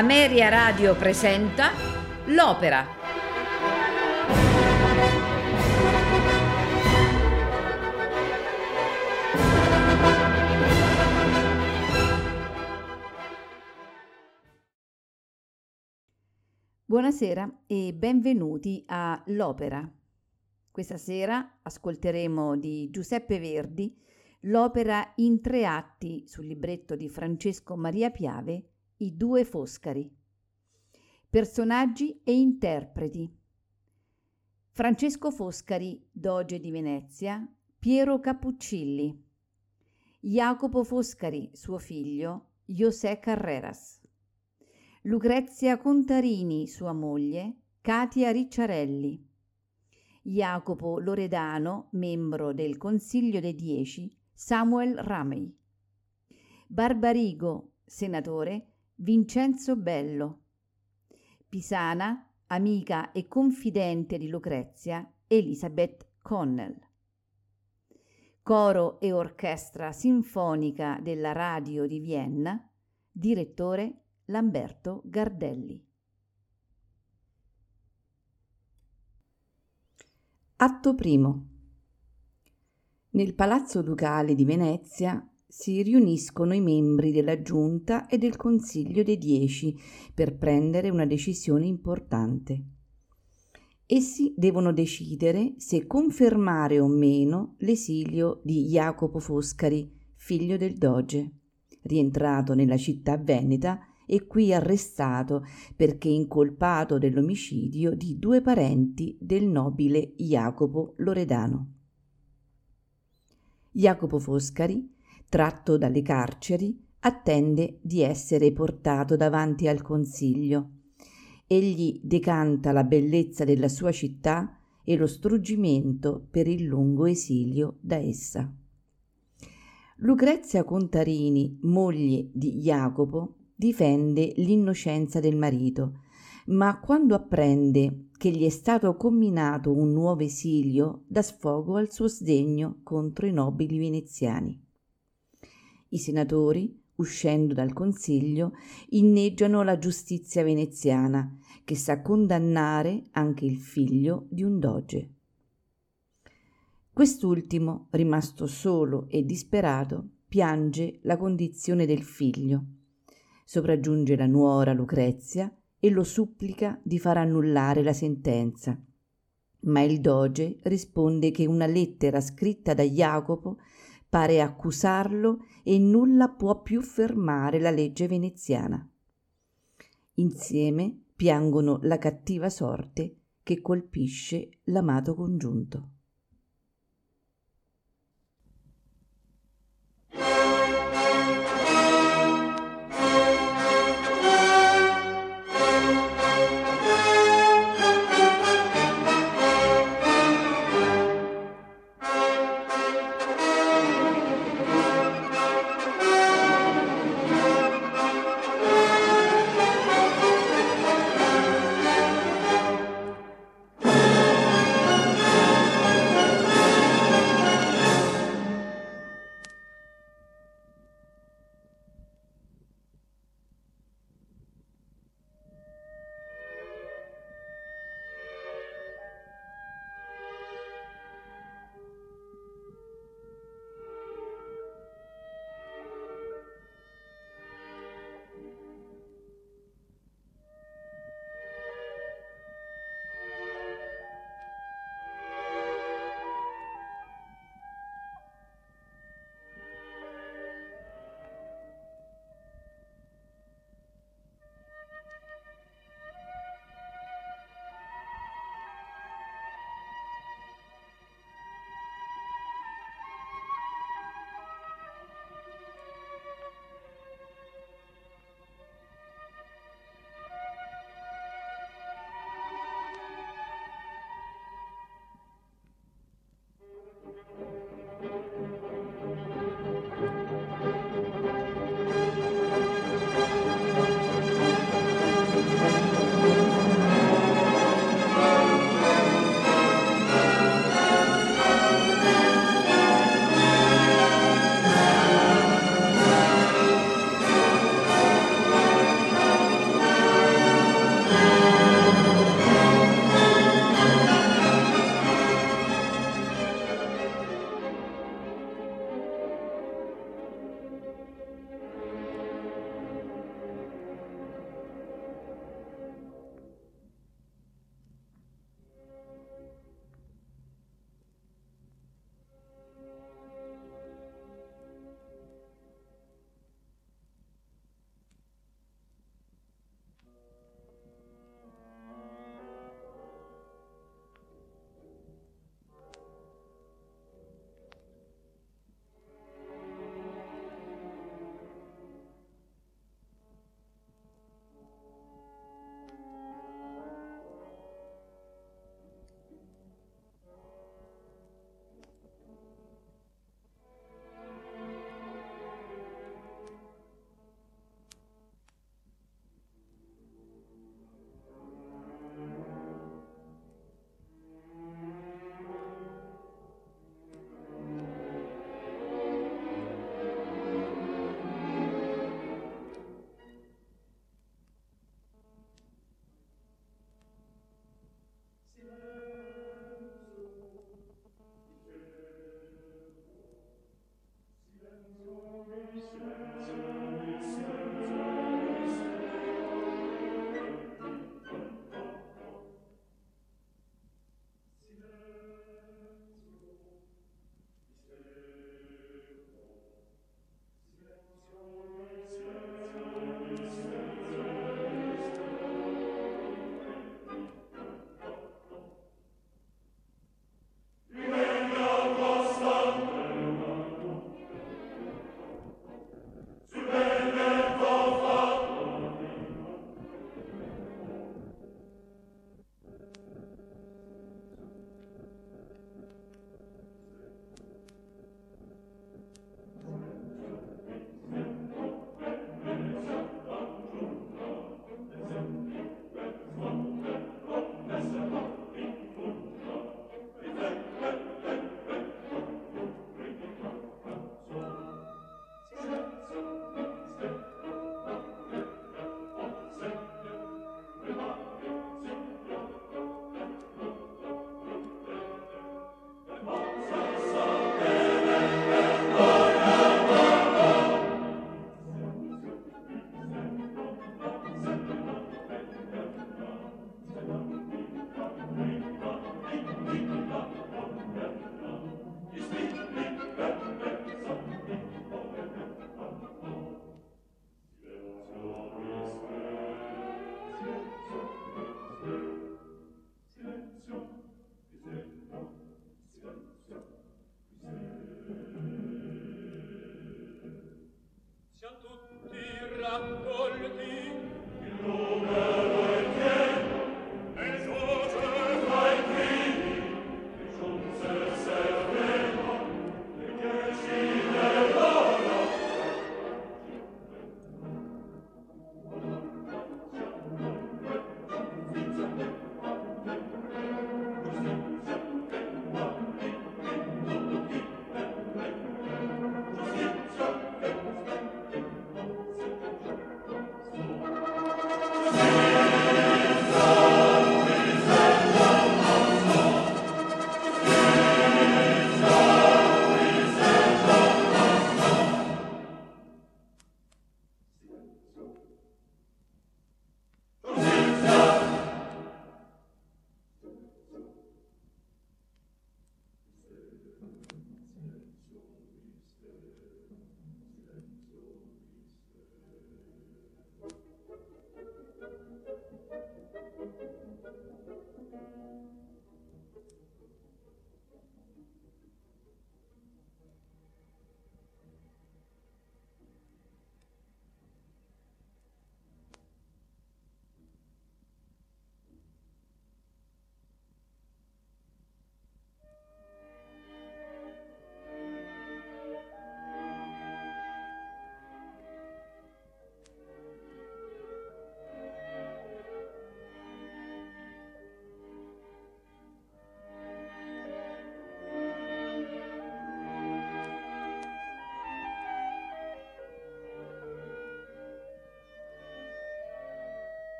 Ameria Radio presenta L'Opera. Buonasera e benvenuti a L'Opera. Questa sera ascolteremo di Giuseppe Verdi l'opera in tre atti sul libretto di Francesco Maria Piave i due Foscari. Personaggi e interpreti. Francesco Foscari, doge di Venezia, Piero Cappuccilli. Jacopo Foscari, suo figlio, José Carreras. Lucrezia Contarini, sua moglie, Katia Ricciarelli. Jacopo Loredano, membro del Consiglio dei Dieci, Samuel Ramey. Barbarigo, senatore, Vincenzo Bello. Pisana, amica e confidente di Lucrezia, Elisabeth Connell. Coro e orchestra sinfonica della radio di Vienna, direttore Lamberto Gardelli. Atto primo. Nel Palazzo Ducale di Venezia si riuniscono i membri della Giunta e del Consiglio dei Dieci per prendere una decisione importante. Essi devono decidere se confermare o meno l'esilio di Jacopo Foscari, figlio del doge, rientrato nella città veneta e qui arrestato perché incolpato dell'omicidio di due parenti del nobile Jacopo Loredano. Jacopo Foscari tratto dalle carceri, attende di essere portato davanti al consiglio. Egli decanta la bellezza della sua città e lo struggimento per il lungo esilio da essa. Lucrezia Contarini, moglie di Jacopo, difende l'innocenza del marito, ma quando apprende che gli è stato comminato un nuovo esilio, dà sfogo al suo sdegno contro i nobili veneziani. I senatori, uscendo dal Consiglio, inneggiano la giustizia veneziana, che sa condannare anche il figlio di un doge. Quest'ultimo, rimasto solo e disperato, piange la condizione del figlio. Sopraggiunge la nuora Lucrezia e lo supplica di far annullare la sentenza. Ma il doge risponde che una lettera scritta da Jacopo pare accusarlo e nulla può più fermare la legge veneziana. Insieme piangono la cattiva sorte che colpisce l'amato congiunto.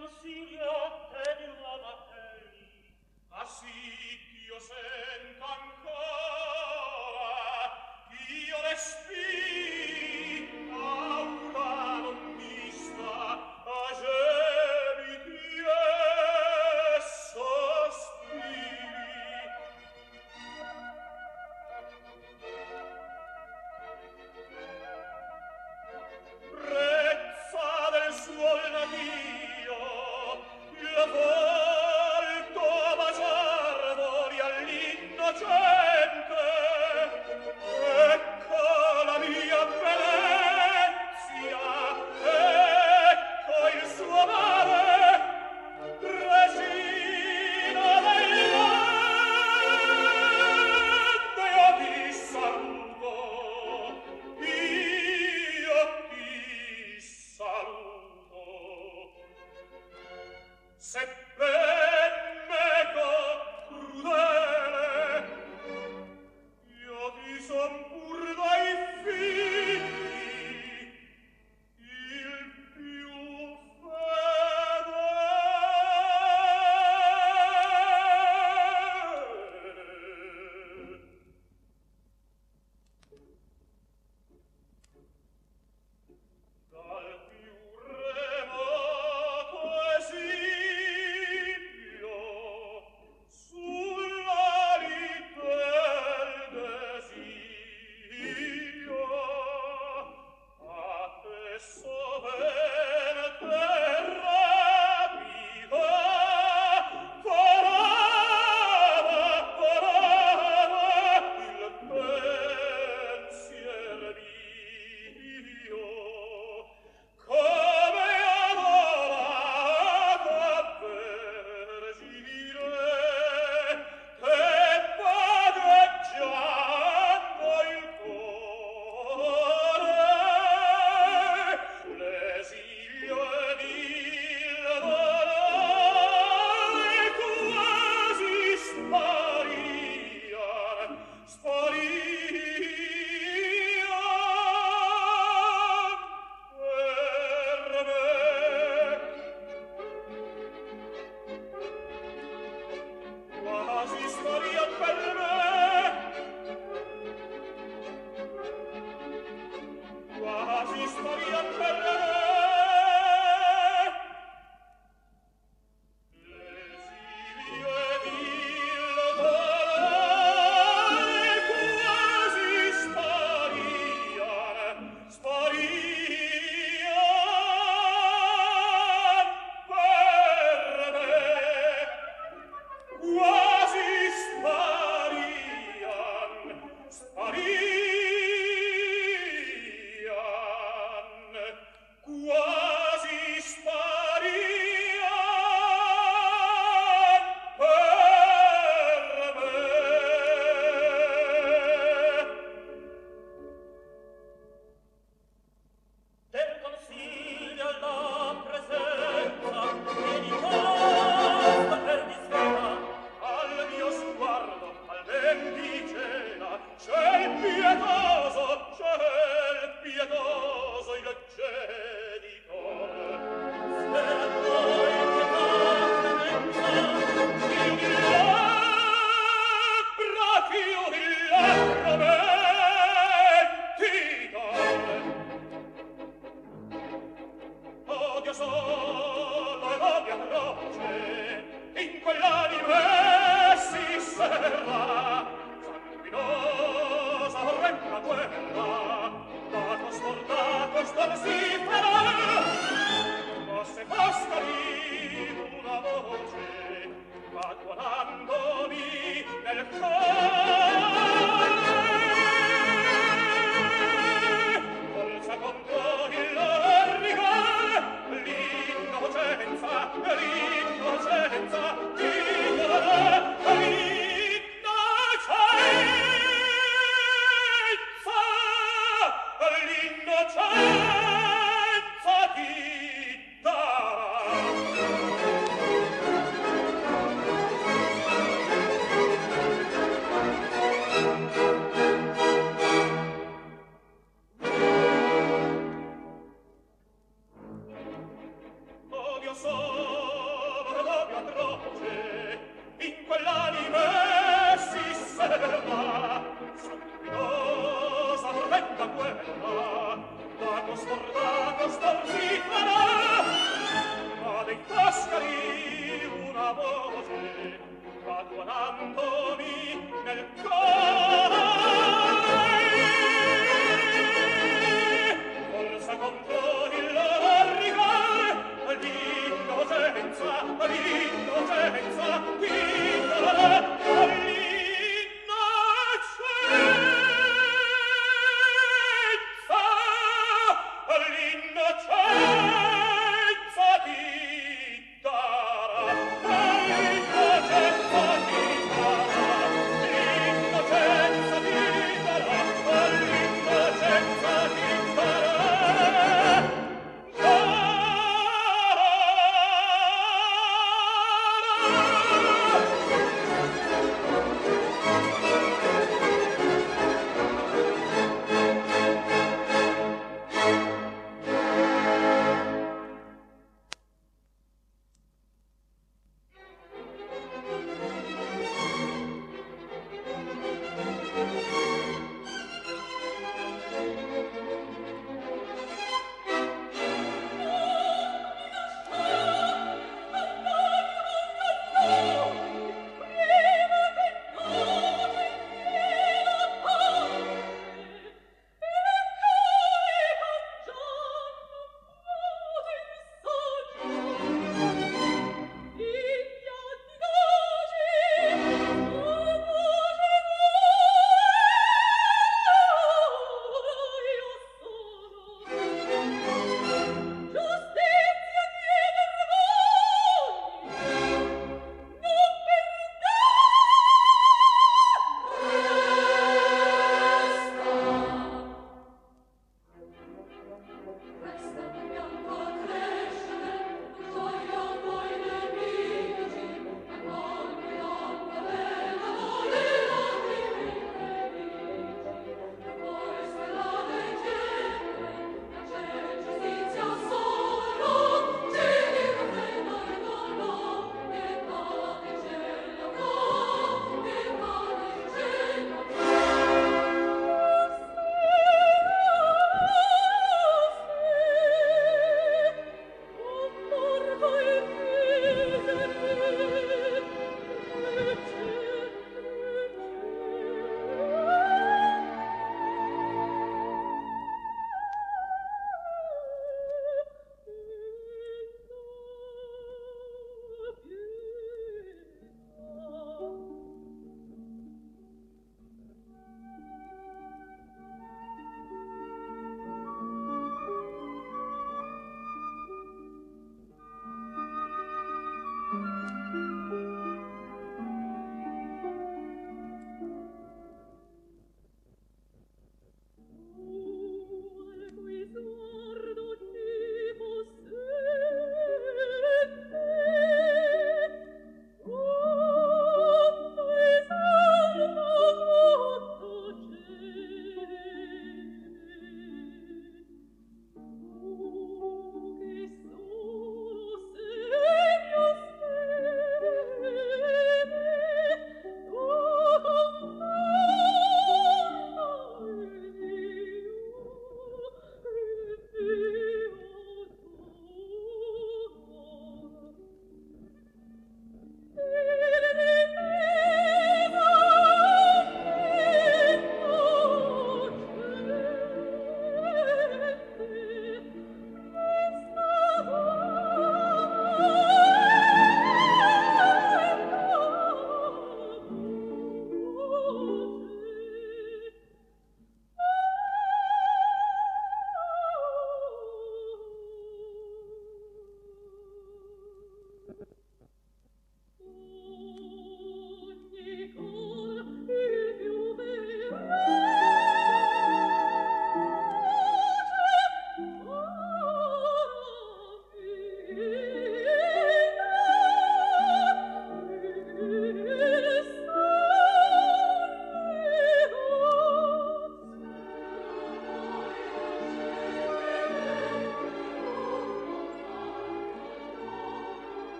consigo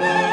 Thank you.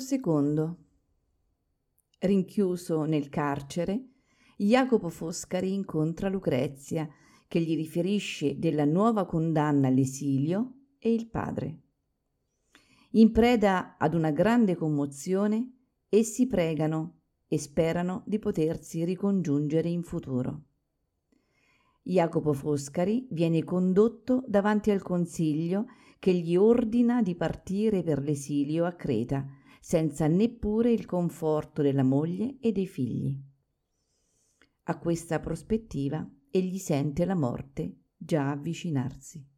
Secondo. Rinchiuso nel carcere, Jacopo Foscari incontra Lucrezia, che gli riferisce della nuova condanna all'esilio e il padre. In preda ad una grande commozione, essi pregano e sperano di potersi ricongiungere in futuro. Jacopo Foscari viene condotto davanti al consiglio che gli ordina di partire per l'esilio a Creta, senza neppure il conforto della moglie e dei figli. A questa prospettiva egli sente la morte già avvicinarsi.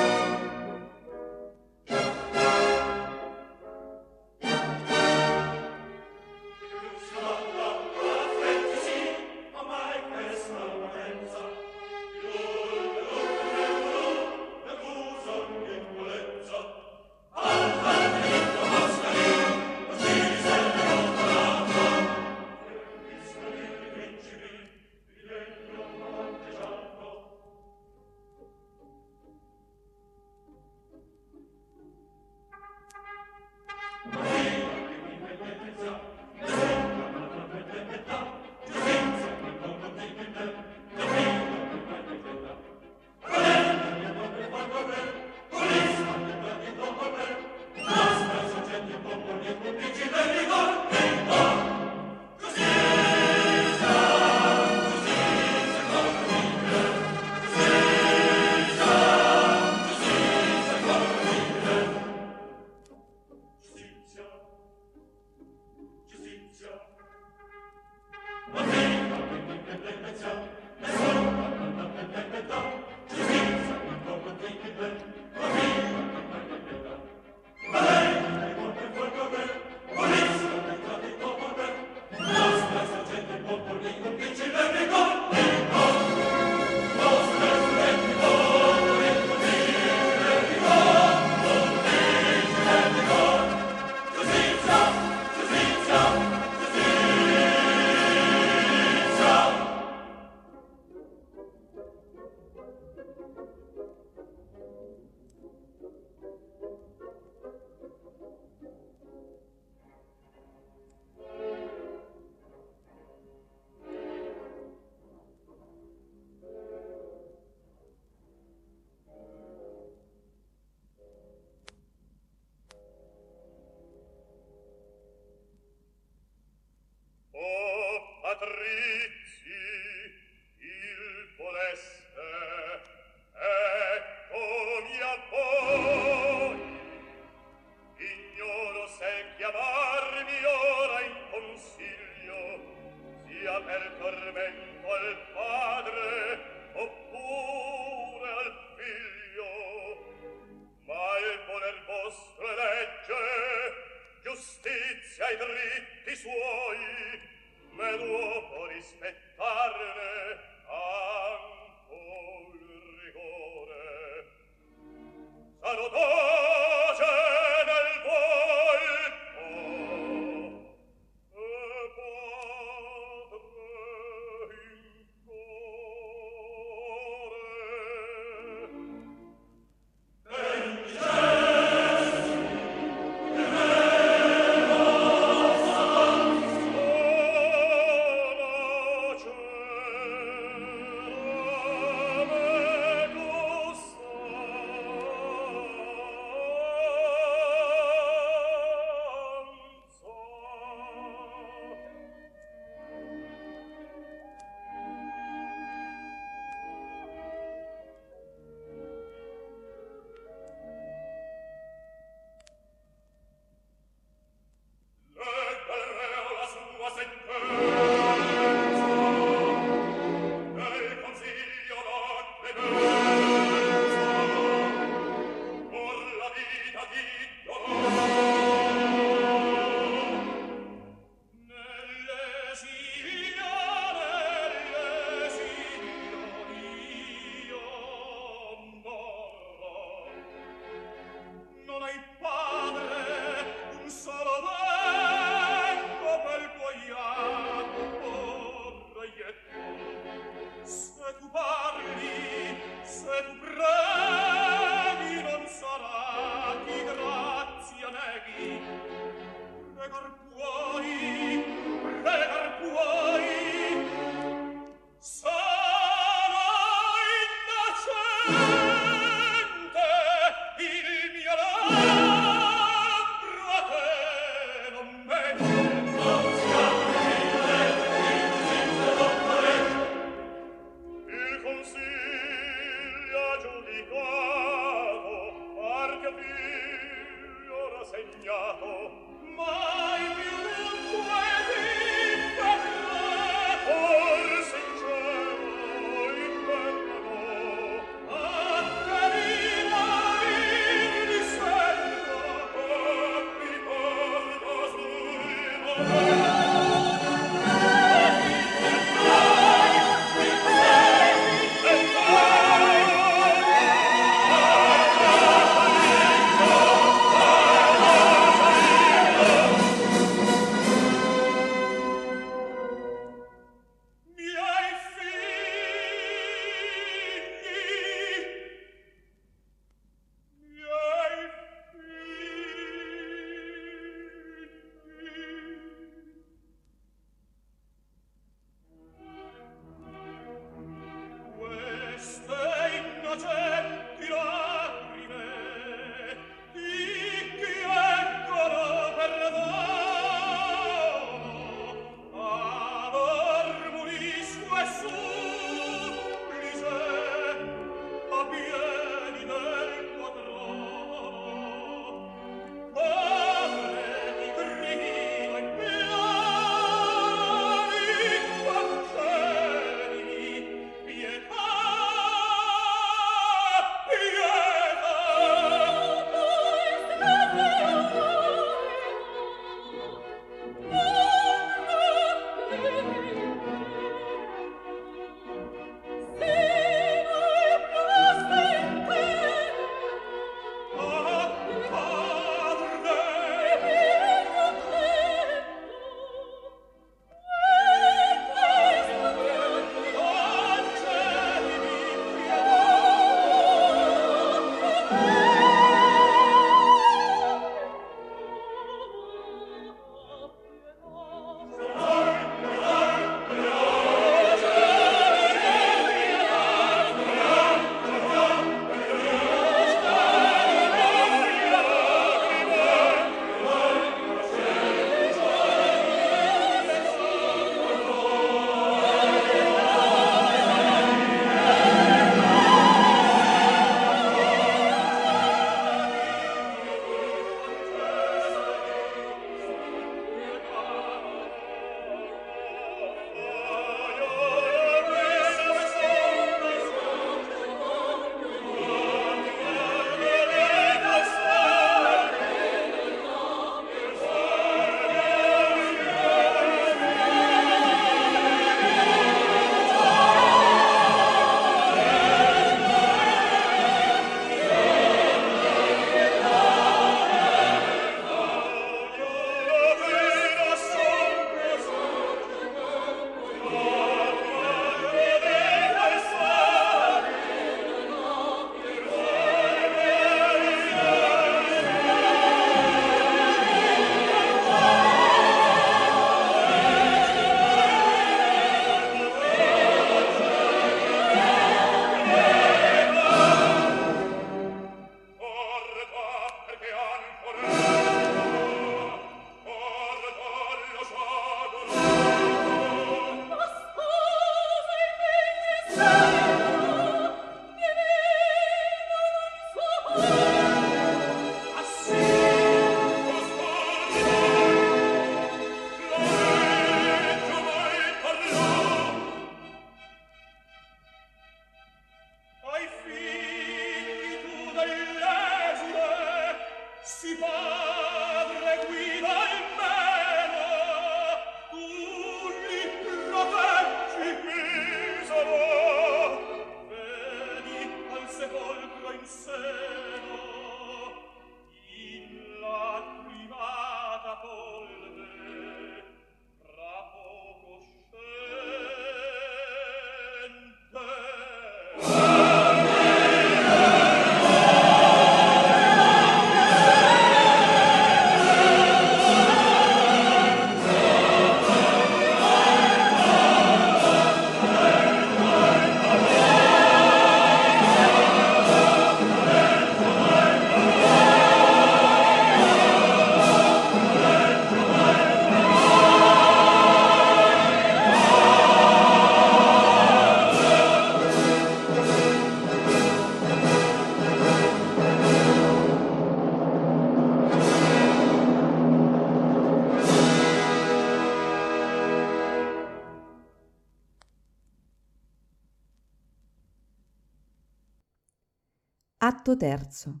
Atto terzo.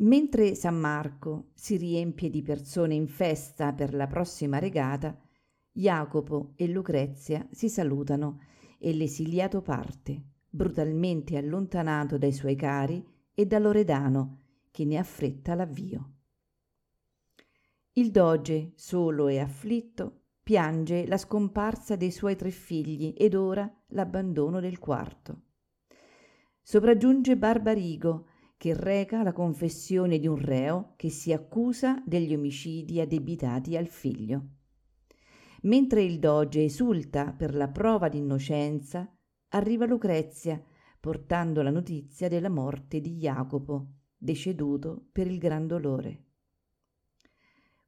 Mentre San Marco si riempie di persone in festa per la prossima regata, Jacopo e Lucrezia si salutano e l'esiliato parte, brutalmente allontanato dai suoi cari e da Loredano, che ne affretta l'avvio. Il doge, solo e afflitto, piange la scomparsa dei suoi tre figli ed ora l'abbandono del quarto. Sopraggiunge Barbarigo, che reca la confessione di un reo che si accusa degli omicidi addebitati al figlio. Mentre il doge esulta per la prova d'innocenza, arriva Lucrezia portando la notizia della morte di Jacopo, deceduto per il gran dolore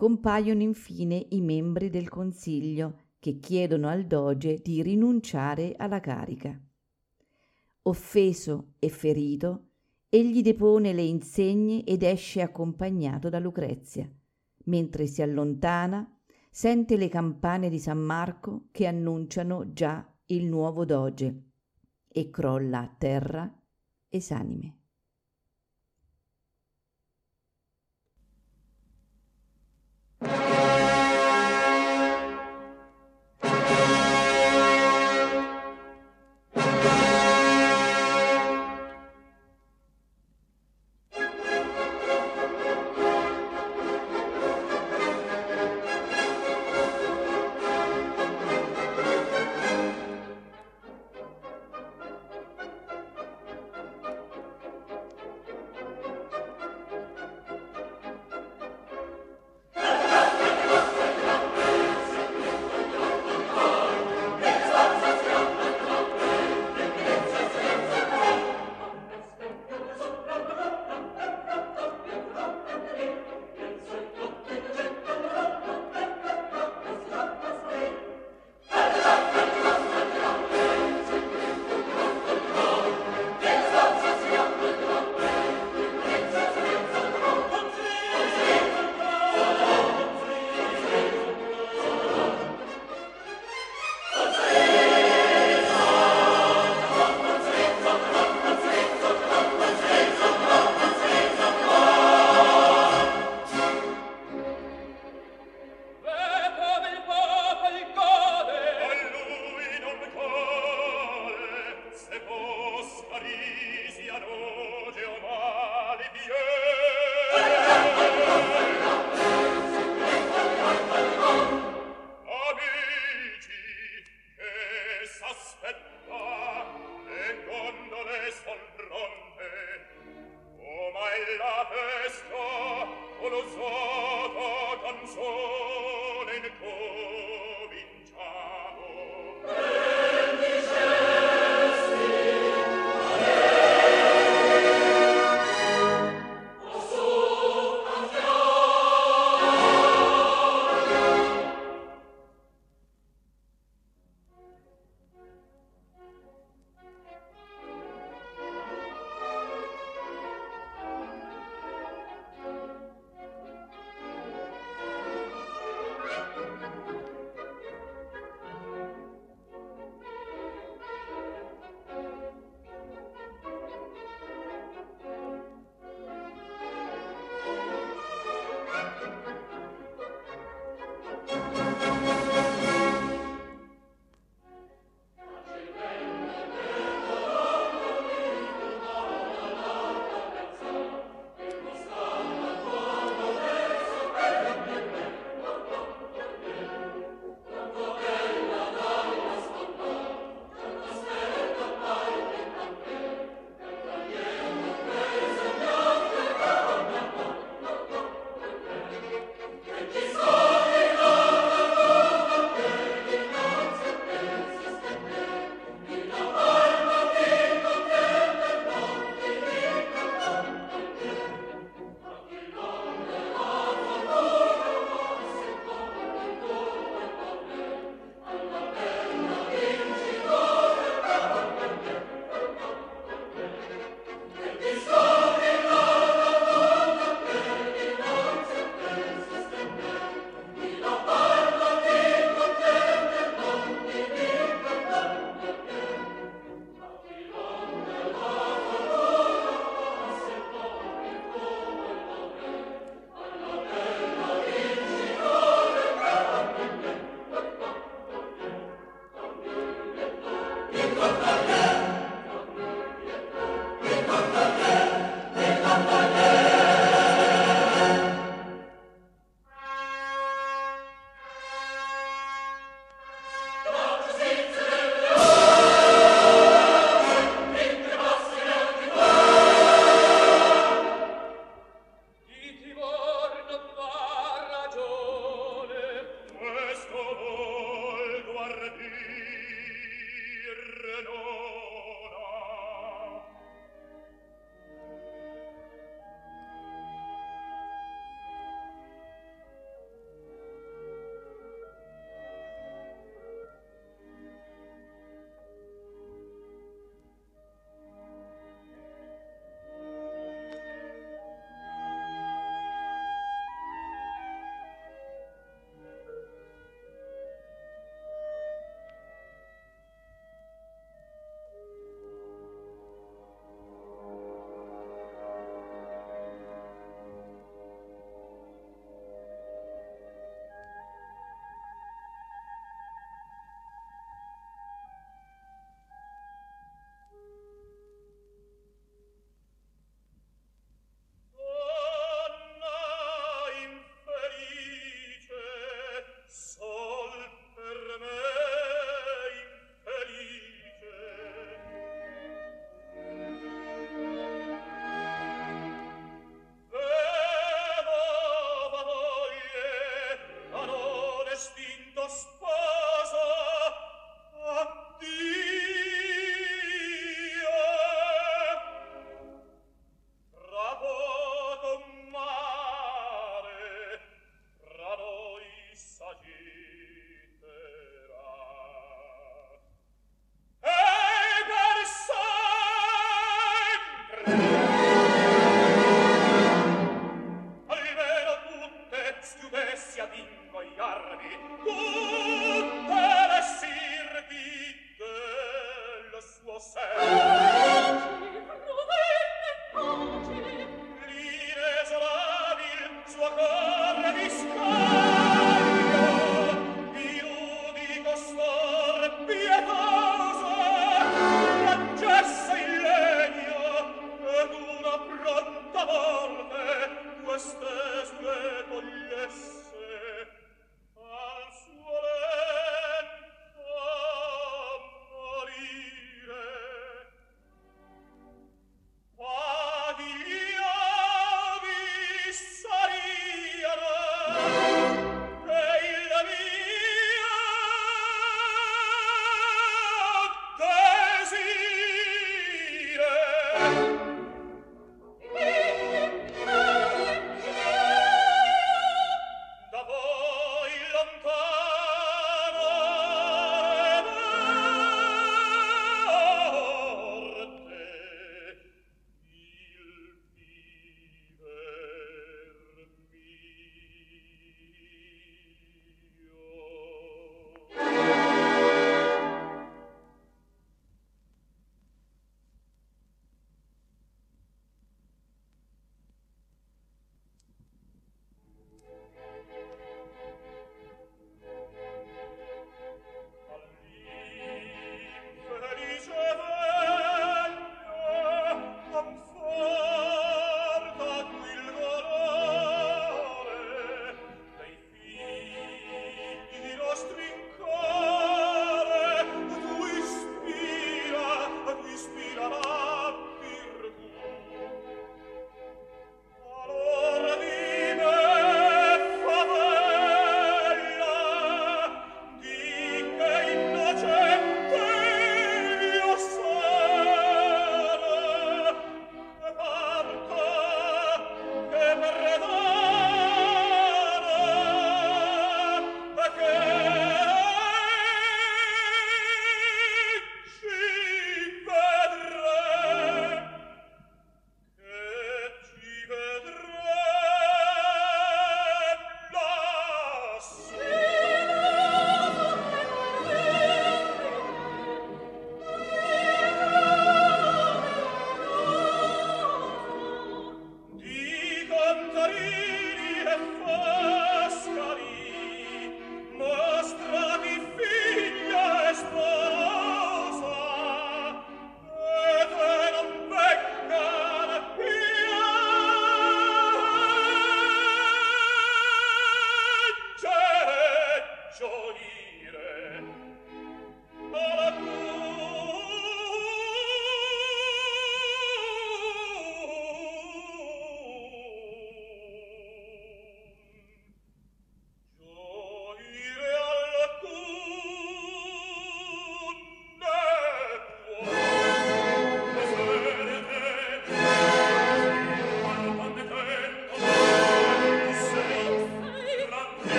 compaiono infine i membri del Consiglio che chiedono al doge di rinunciare alla carica. Offeso e ferito, egli depone le insegne ed esce accompagnato da Lucrezia. Mentre si allontana, sente le campane di San Marco che annunciano già il nuovo doge e crolla a terra esanime.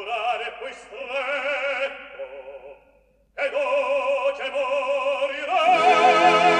durare questo stretto ed oce morirà.